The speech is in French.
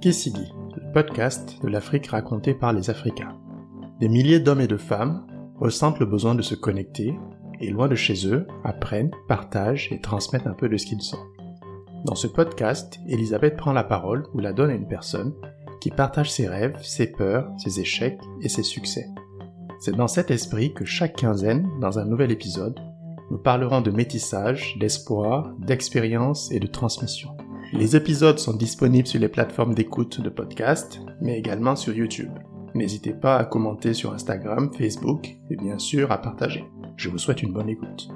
Kessigi, le podcast de l'Afrique racontée par les Africains. Des milliers d'hommes et de femmes ressentent le besoin de se connecter et, loin de chez eux, apprennent, partagent et transmettent un peu de ce qu'ils sont. Dans ce podcast, Elisabeth prend la parole ou la donne à une personne qui partage ses rêves, ses peurs, ses échecs et ses succès. C'est dans cet esprit que chaque quinzaine, dans un nouvel épisode, nous parlerons de métissage, d'espoir, d'expérience et de transmission. Les épisodes sont disponibles sur les plateformes d'écoute de podcasts, mais également sur YouTube. N'hésitez pas à commenter sur Instagram, Facebook et bien sûr à partager. Je vous souhaite une bonne écoute.